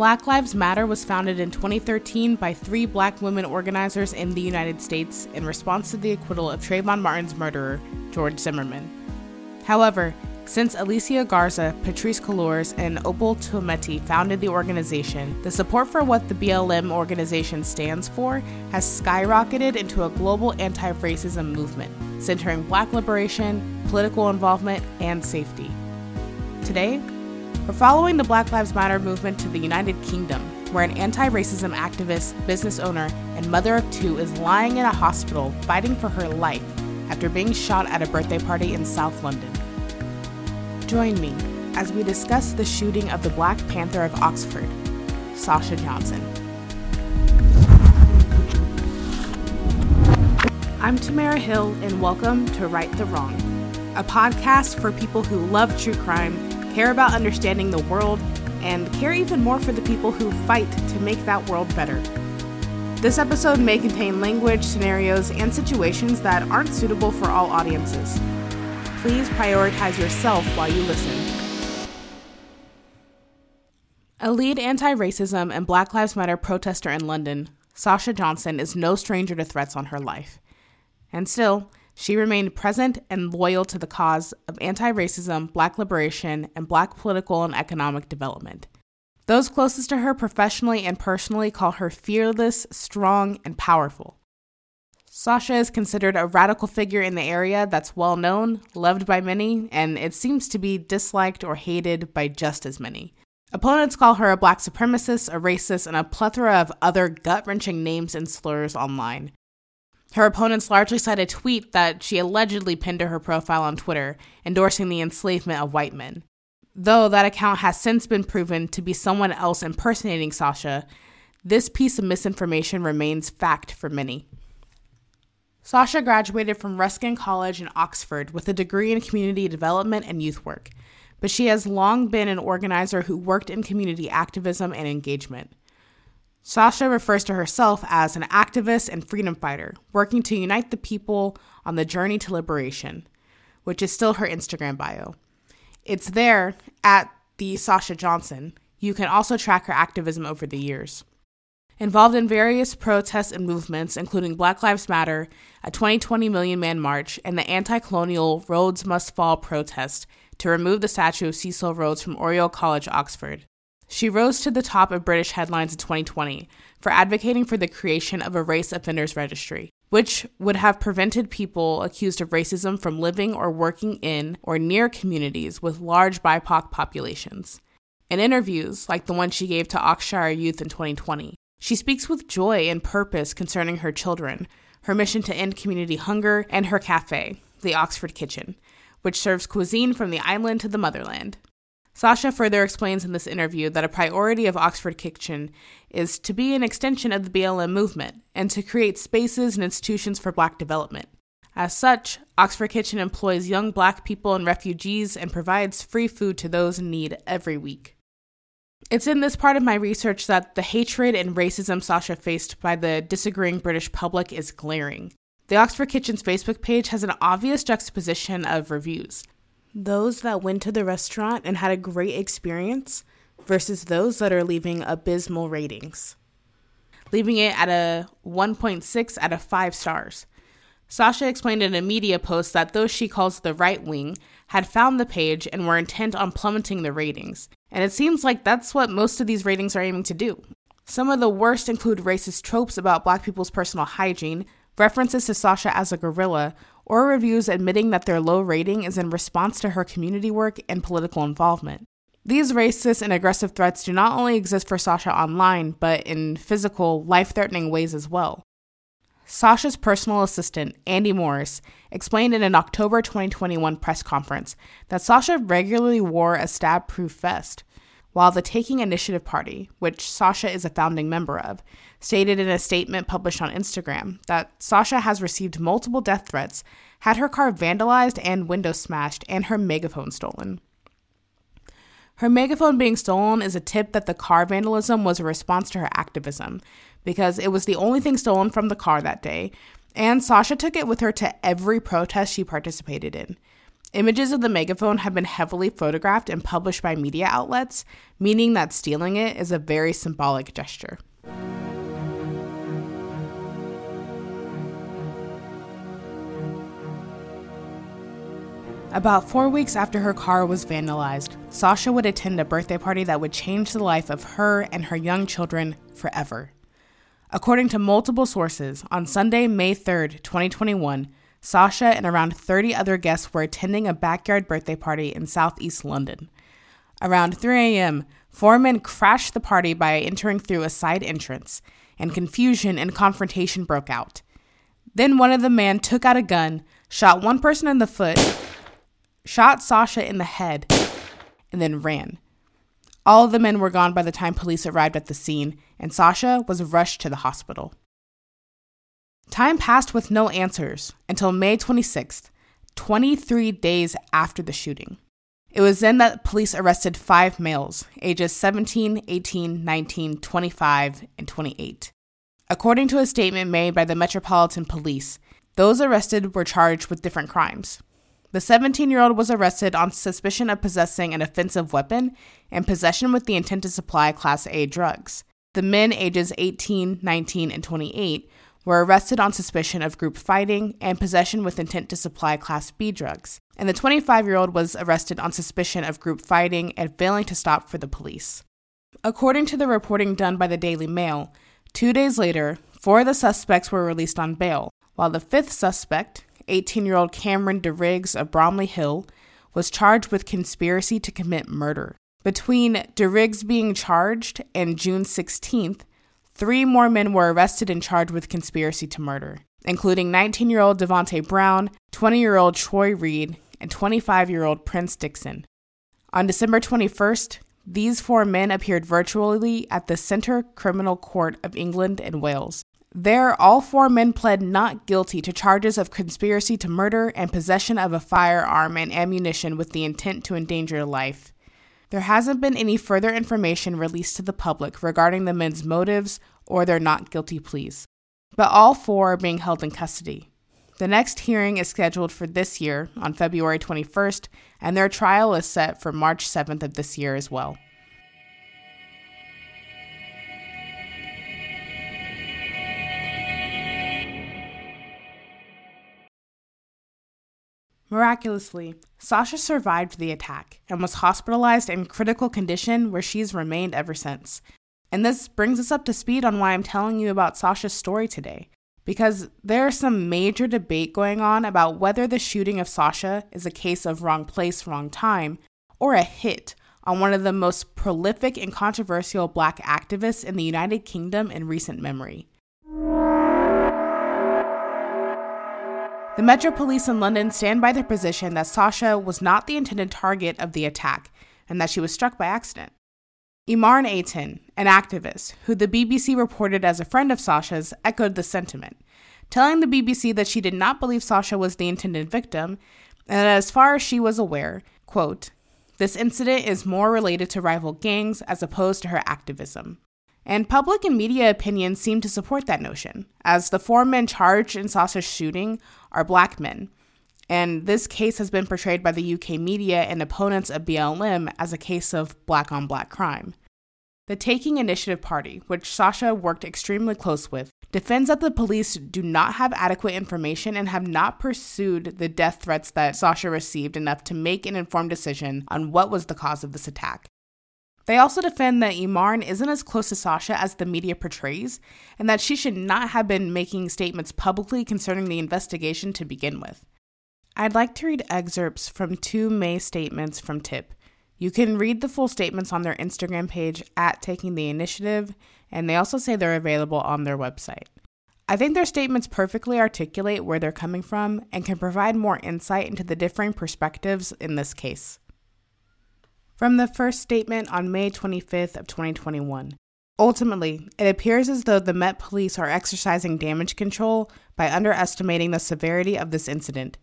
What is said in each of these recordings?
Black Lives Matter was founded in 2013 by three black women organizers in the United States in response to the acquittal of Trayvon Martin's murderer, George Zimmerman. However, since Alicia Garza, Patrisse Cullors, and Opal Tometi founded the organization, the support for what the BLM organization stands for has skyrocketed into a global anti racism movement, centering black liberation, political involvement, and safety. Today, we're following the Black Lives Matter movement to the United Kingdom, where an anti racism activist, business owner, and mother of two is lying in a hospital fighting for her life after being shot at a birthday party in South London. Join me as we discuss the shooting of the Black Panther of Oxford, Sasha Johnson. I'm Tamara Hill, and welcome to Right the Wrong, a podcast for people who love true crime, care about understanding the world, and care even more for the people who fight to make that world better. This episode may contain language, scenarios, and situations that aren't suitable for all audiences please prioritize yourself while you listen. A lead anti racism and Black Lives Matter protester in London, Sasha Johnson is no stranger to threats on her life. And still, she remained present and loyal to the cause of anti racism, black liberation, and black political and economic development. Those closest to her professionally and personally call her fearless, strong, and powerful. Sasha is considered a radical figure in the area that's well known, loved by many, and it seems to be disliked or hated by just as many. Opponents call her a black supremacist, a racist, and a plethora of other gut wrenching names and slurs online. Her opponents largely cite a tweet that she allegedly pinned to her profile on Twitter, endorsing the enslavement of white men. Though that account has since been proven to be someone else impersonating Sasha, this piece of misinformation remains fact for many. Sasha graduated from Ruskin College in Oxford with a degree in community development and youth work, but she has long been an organizer who worked in community activism and engagement. Sasha refers to herself as an activist and freedom fighter, working to unite the people on the journey to liberation, which is still her Instagram bio. It's there at the Sasha Johnson. You can also track her activism over the years involved in various protests and movements, including Black Lives Matter, a 2020 Million Man March, and the anti colonial Rhodes Must Fall protest to remove the statue of Cecil Rhodes from Oriel College, Oxford. She rose to the top of British headlines in 2020 for advocating for the creation of a race offenders registry, which would have prevented people accused of racism from living or working in or near communities with large BIPOC populations. In interviews, like the one she gave to Oxfordshire Youth in 2020, she speaks with joy and purpose concerning her children, her mission to end community hunger, and her cafe, the Oxford Kitchen, which serves cuisine from the island to the motherland. Sasha further explains in this interview that a priority of Oxford Kitchen is to be an extension of the BLM movement and to create spaces and institutions for black development. As such, Oxford Kitchen employs young black people and refugees and provides free food to those in need every week. It's in this part of my research that the hatred and racism Sasha faced by the disagreeing British public is glaring. The Oxford Kitchen's Facebook page has an obvious juxtaposition of reviews those that went to the restaurant and had a great experience versus those that are leaving abysmal ratings, leaving it at a 1.6 out of 5 stars. Sasha explained in a media post that those she calls the right wing had found the page and were intent on plummeting the ratings. And it seems like that's what most of these ratings are aiming to do. Some of the worst include racist tropes about black people's personal hygiene, references to Sasha as a gorilla, or reviews admitting that their low rating is in response to her community work and political involvement. These racist and aggressive threats do not only exist for Sasha online, but in physical, life threatening ways as well. Sasha's personal assistant, Andy Morris, explained in an October 2021 press conference that Sasha regularly wore a stab proof vest, while the Taking Initiative Party, which Sasha is a founding member of, stated in a statement published on Instagram that Sasha has received multiple death threats, had her car vandalized and windows smashed, and her megaphone stolen. Her megaphone being stolen is a tip that the car vandalism was a response to her activism, because it was the only thing stolen from the car that day, and Sasha took it with her to every protest she participated in. Images of the megaphone have been heavily photographed and published by media outlets, meaning that stealing it is a very symbolic gesture. About four weeks after her car was vandalized, Sasha would attend a birthday party that would change the life of her and her young children forever. According to multiple sources, on Sunday, May 3rd, 2021, Sasha and around 30 other guests were attending a backyard birthday party in southeast London. Around 3 a.m., four men crashed the party by entering through a side entrance, and confusion and confrontation broke out. Then one of the men took out a gun, shot one person in the foot, shot Sasha in the head, and then ran. All of the men were gone by the time police arrived at the scene, and Sasha was rushed to the hospital. Time passed with no answers until May 26th, 23 days after the shooting. It was then that police arrested five males, ages 17, 18, 19, 25, and 28. According to a statement made by the Metropolitan Police, those arrested were charged with different crimes. The 17 year old was arrested on suspicion of possessing an offensive weapon and possession with the intent to supply Class A drugs. The men ages 18, 19, and 28 were arrested on suspicion of group fighting and possession with intent to supply Class B drugs. And the 25 year old was arrested on suspicion of group fighting and failing to stop for the police. According to the reporting done by the Daily Mail, two days later, four of the suspects were released on bail, while the fifth suspect, 18 year old Cameron DeRiggs of Bromley Hill, was charged with conspiracy to commit murder. Between DeRiggs being charged and June 16th, three more men were arrested and charged with conspiracy to murder, including 19 year old Devonte Brown, 20 year old Troy Reed, and 25 year old Prince Dixon. On December 21st, these four men appeared virtually at the Central Criminal Court of England and Wales. There, all four men pled not guilty to charges of conspiracy to murder and possession of a firearm and ammunition with the intent to endanger life. There hasn't been any further information released to the public regarding the men's motives or their not guilty pleas, but all four are being held in custody. The next hearing is scheduled for this year on February 21st, and their trial is set for March 7th of this year as well. Miraculously, Sasha survived the attack and was hospitalized in critical condition where she's remained ever since. And this brings us up to speed on why I'm telling you about Sasha's story today. Because there's some major debate going on about whether the shooting of Sasha is a case of wrong place, wrong time, or a hit on one of the most prolific and controversial black activists in the United Kingdom in recent memory. The Metro Police in London stand by their position that Sasha was not the intended target of the attack and that she was struck by accident. Imarn Ayton, an activist who the BBC reported as a friend of Sasha's, echoed the sentiment, telling the BBC that she did not believe Sasha was the intended victim and that as far as she was aware, quote, this incident is more related to rival gangs as opposed to her activism. And public and media opinion seem to support that notion, as the four men charged in Sasha's shooting are black men. And this case has been portrayed by the UK media and opponents of BLM as a case of black on black crime. The Taking Initiative Party, which Sasha worked extremely close with, defends that the police do not have adequate information and have not pursued the death threats that Sasha received enough to make an informed decision on what was the cause of this attack. They also defend that Imarn isn't as close to Sasha as the media portrays, and that she should not have been making statements publicly concerning the investigation to begin with. I'd like to read excerpts from two May statements from TIP. You can read the full statements on their Instagram page at Taking the Initiative, and they also say they're available on their website. I think their statements perfectly articulate where they're coming from and can provide more insight into the differing perspectives in this case. From the first statement on May 25th of 2021. Ultimately, it appears as though the Met Police are exercising damage control by underestimating the severity of this incident.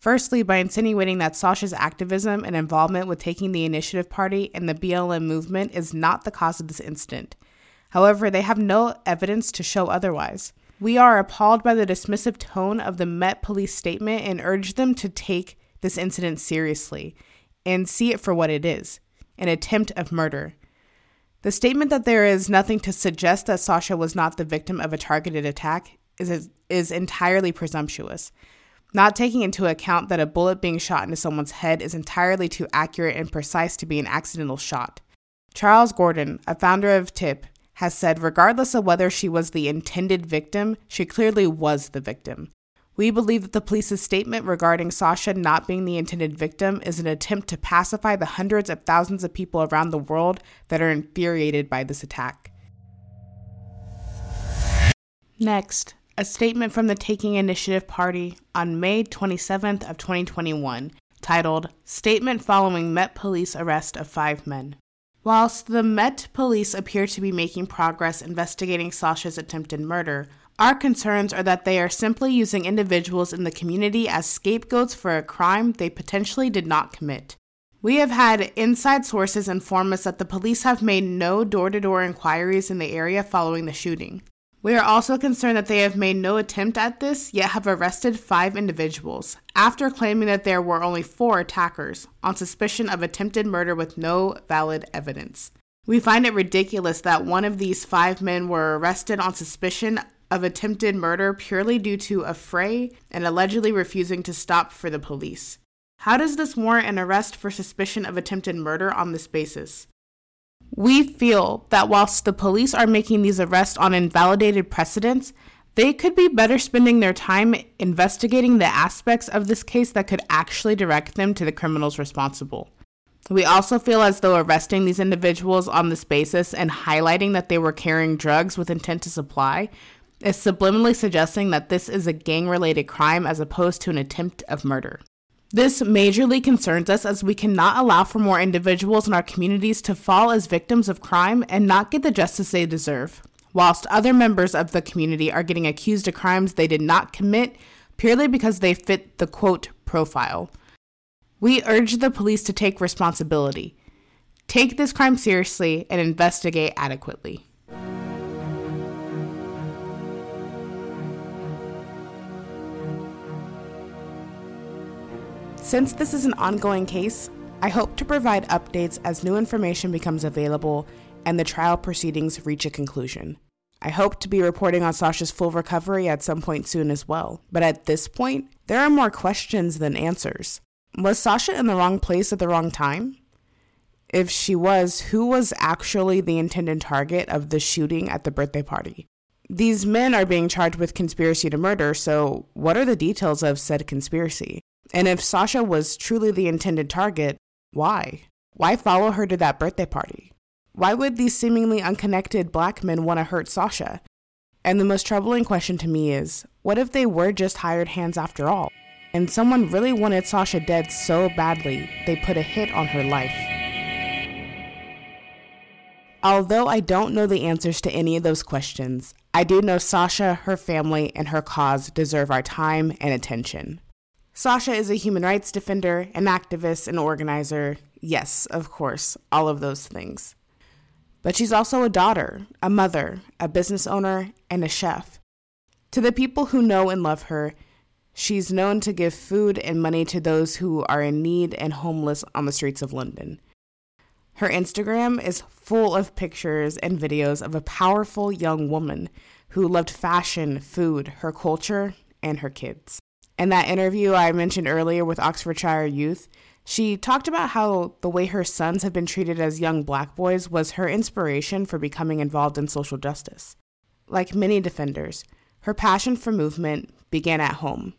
Firstly, by insinuating that Sasha's activism and involvement with taking the initiative party and the BLM movement is not the cause of this incident. However, they have no evidence to show otherwise. We are appalled by the dismissive tone of the Met Police statement and urge them to take this incident seriously and see it for what it is an attempt of murder. The statement that there is nothing to suggest that Sasha was not the victim of a targeted attack is, is entirely presumptuous, not taking into account that a bullet being shot into someone's head is entirely too accurate and precise to be an accidental shot. Charles Gordon, a founder of TIP, has said regardless of whether she was the intended victim, she clearly was the victim. We believe that the police's statement regarding Sasha not being the intended victim is an attempt to pacify the hundreds of thousands of people around the world that are infuriated by this attack. Next, a statement from the Taking Initiative Party on May 27th of 2021 titled Statement Following Met Police Arrest of Five Men. Whilst the Met Police appear to be making progress investigating Sasha's attempted murder, our concerns are that they are simply using individuals in the community as scapegoats for a crime they potentially did not commit. We have had inside sources inform us that the police have made no door to door inquiries in the area following the shooting. We are also concerned that they have made no attempt at this, yet have arrested five individuals, after claiming that there were only four attackers, on suspicion of attempted murder with no valid evidence. We find it ridiculous that one of these five men were arrested on suspicion of attempted murder purely due to a fray and allegedly refusing to stop for the police. How does this warrant an arrest for suspicion of attempted murder on this basis? We feel that whilst the police are making these arrests on invalidated precedents, they could be better spending their time investigating the aspects of this case that could actually direct them to the criminals responsible. We also feel as though arresting these individuals on this basis and highlighting that they were carrying drugs with intent to supply is subliminally suggesting that this is a gang related crime as opposed to an attempt of murder. This majorly concerns us as we cannot allow for more individuals in our communities to fall as victims of crime and not get the justice they deserve, whilst other members of the community are getting accused of crimes they did not commit purely because they fit the quote profile. We urge the police to take responsibility, take this crime seriously, and investigate adequately. Since this is an ongoing case, I hope to provide updates as new information becomes available and the trial proceedings reach a conclusion. I hope to be reporting on Sasha's full recovery at some point soon as well, but at this point, there are more questions than answers. Was Sasha in the wrong place at the wrong time? If she was, who was actually the intended target of the shooting at the birthday party? These men are being charged with conspiracy to murder, so what are the details of said conspiracy? And if Sasha was truly the intended target, why? Why follow her to that birthday party? Why would these seemingly unconnected black men want to hurt Sasha? And the most troubling question to me is what if they were just hired hands after all? And someone really wanted Sasha dead so badly, they put a hit on her life. Although I don't know the answers to any of those questions, I do know Sasha, her family, and her cause deserve our time and attention. Sasha is a human rights defender, an activist, an organizer. Yes, of course, all of those things. But she's also a daughter, a mother, a business owner, and a chef. To the people who know and love her, she's known to give food and money to those who are in need and homeless on the streets of London. Her Instagram is full of pictures and videos of a powerful young woman who loved fashion, food, her culture, and her kids. In that interview I mentioned earlier with Oxfordshire Youth, she talked about how the way her sons have been treated as young black boys was her inspiration for becoming involved in social justice. Like many defenders, her passion for movement began at home,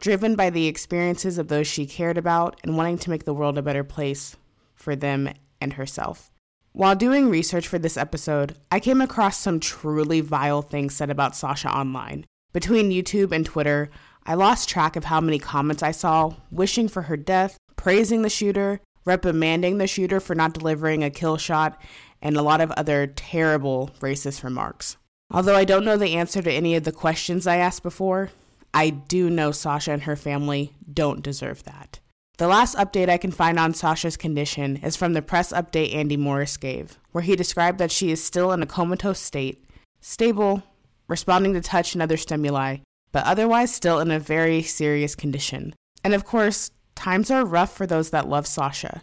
driven by the experiences of those she cared about and wanting to make the world a better place for them and herself. While doing research for this episode, I came across some truly vile things said about Sasha online. Between YouTube and Twitter, I lost track of how many comments I saw wishing for her death, praising the shooter, reprimanding the shooter for not delivering a kill shot, and a lot of other terrible racist remarks. Although I don't know the answer to any of the questions I asked before, I do know Sasha and her family don't deserve that. The last update I can find on Sasha's condition is from the press update Andy Morris gave, where he described that she is still in a comatose state, stable, responding to touch and other stimuli, but otherwise still in a very serious condition. And of course, times are rough for those that love Sasha.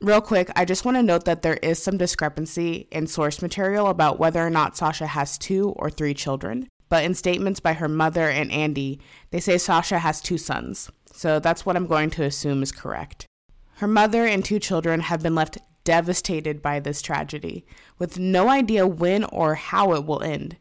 Real quick, I just want to note that there is some discrepancy in source material about whether or not Sasha has two or three children. But in statements by her mother and Andy, they say Sasha has two sons. So that's what I'm going to assume is correct. Her mother and two children have been left devastated by this tragedy, with no idea when or how it will end.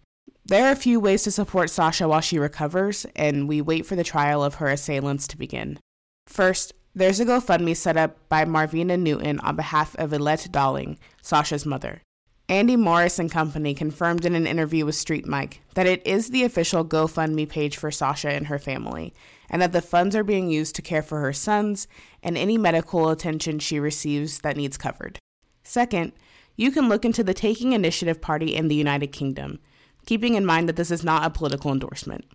There are a few ways to support Sasha while she recovers, and we wait for the trial of her assailants to begin. First, there's a GoFundMe set up by Marvina Newton on behalf of Yvette Dalling, Sasha's mother. Andy Morris and company confirmed in an interview with Street Mike that it is the official GoFundMe page for Sasha and her family, and that the funds are being used to care for her sons and any medical attention she receives that needs covered. Second, you can look into the Taking Initiative Party in the United Kingdom, keeping in mind that this is not a political endorsement.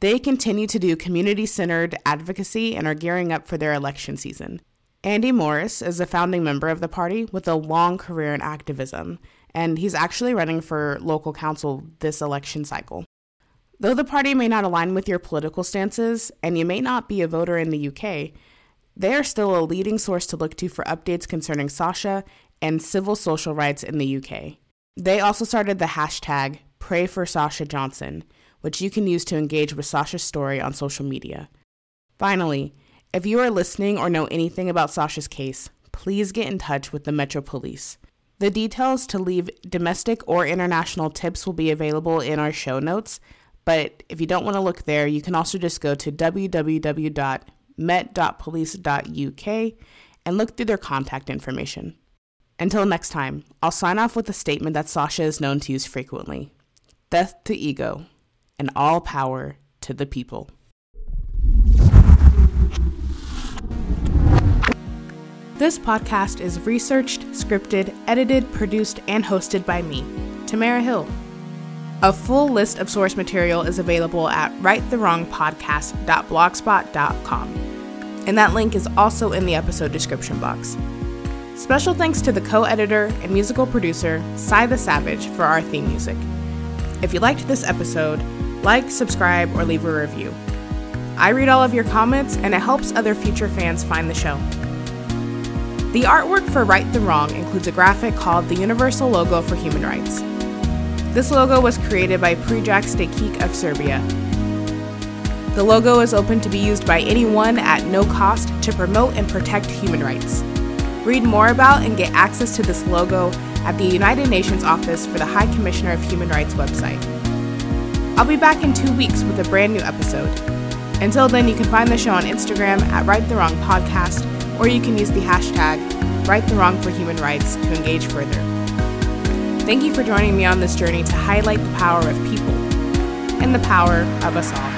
They continue to do community centered advocacy and are gearing up for their election season. Andy Morris is a founding member of the party with a long career in activism, and he's actually running for local council this election cycle. Though the party may not align with your political stances, and you may not be a voter in the UK, they are still a leading source to look to for updates concerning Sasha and civil social rights in the UK. They also started the hashtag Pray for Sasha Johnson, which you can use to engage with Sasha's story on social media. Finally, if you are listening or know anything about Sasha's case, please get in touch with the Metro Police. The details to leave domestic or international tips will be available in our show notes, but if you don't want to look there, you can also just go to www.met.police.uk and look through their contact information. Until next time, I'll sign off with a statement that Sasha is known to use frequently Death to ego and all power to the people. This podcast is researched, scripted, edited, produced, and hosted by me, Tamara Hill. A full list of source material is available at rightthewrongpodcast.blogspot.com, and that link is also in the episode description box. Special thanks to the co editor and musical producer, Cy the Savage, for our theme music. If you liked this episode, like, subscribe, or leave a review. I read all of your comments, and it helps other future fans find the show. The artwork for Right the Wrong includes a graphic called the Universal Logo for Human Rights. This logo was created by Predrag Stakić of Serbia. The logo is open to be used by anyone at no cost to promote and protect human rights. Read more about and get access to this logo at the United Nations Office for the High Commissioner of Human Rights website. I'll be back in two weeks with a brand new episode. Until then, you can find the show on Instagram at Right the Wrong Podcast, or you can use the hashtag Right the Wrong for Human Rights to engage further. Thank you for joining me on this journey to highlight the power of people and the power of us all.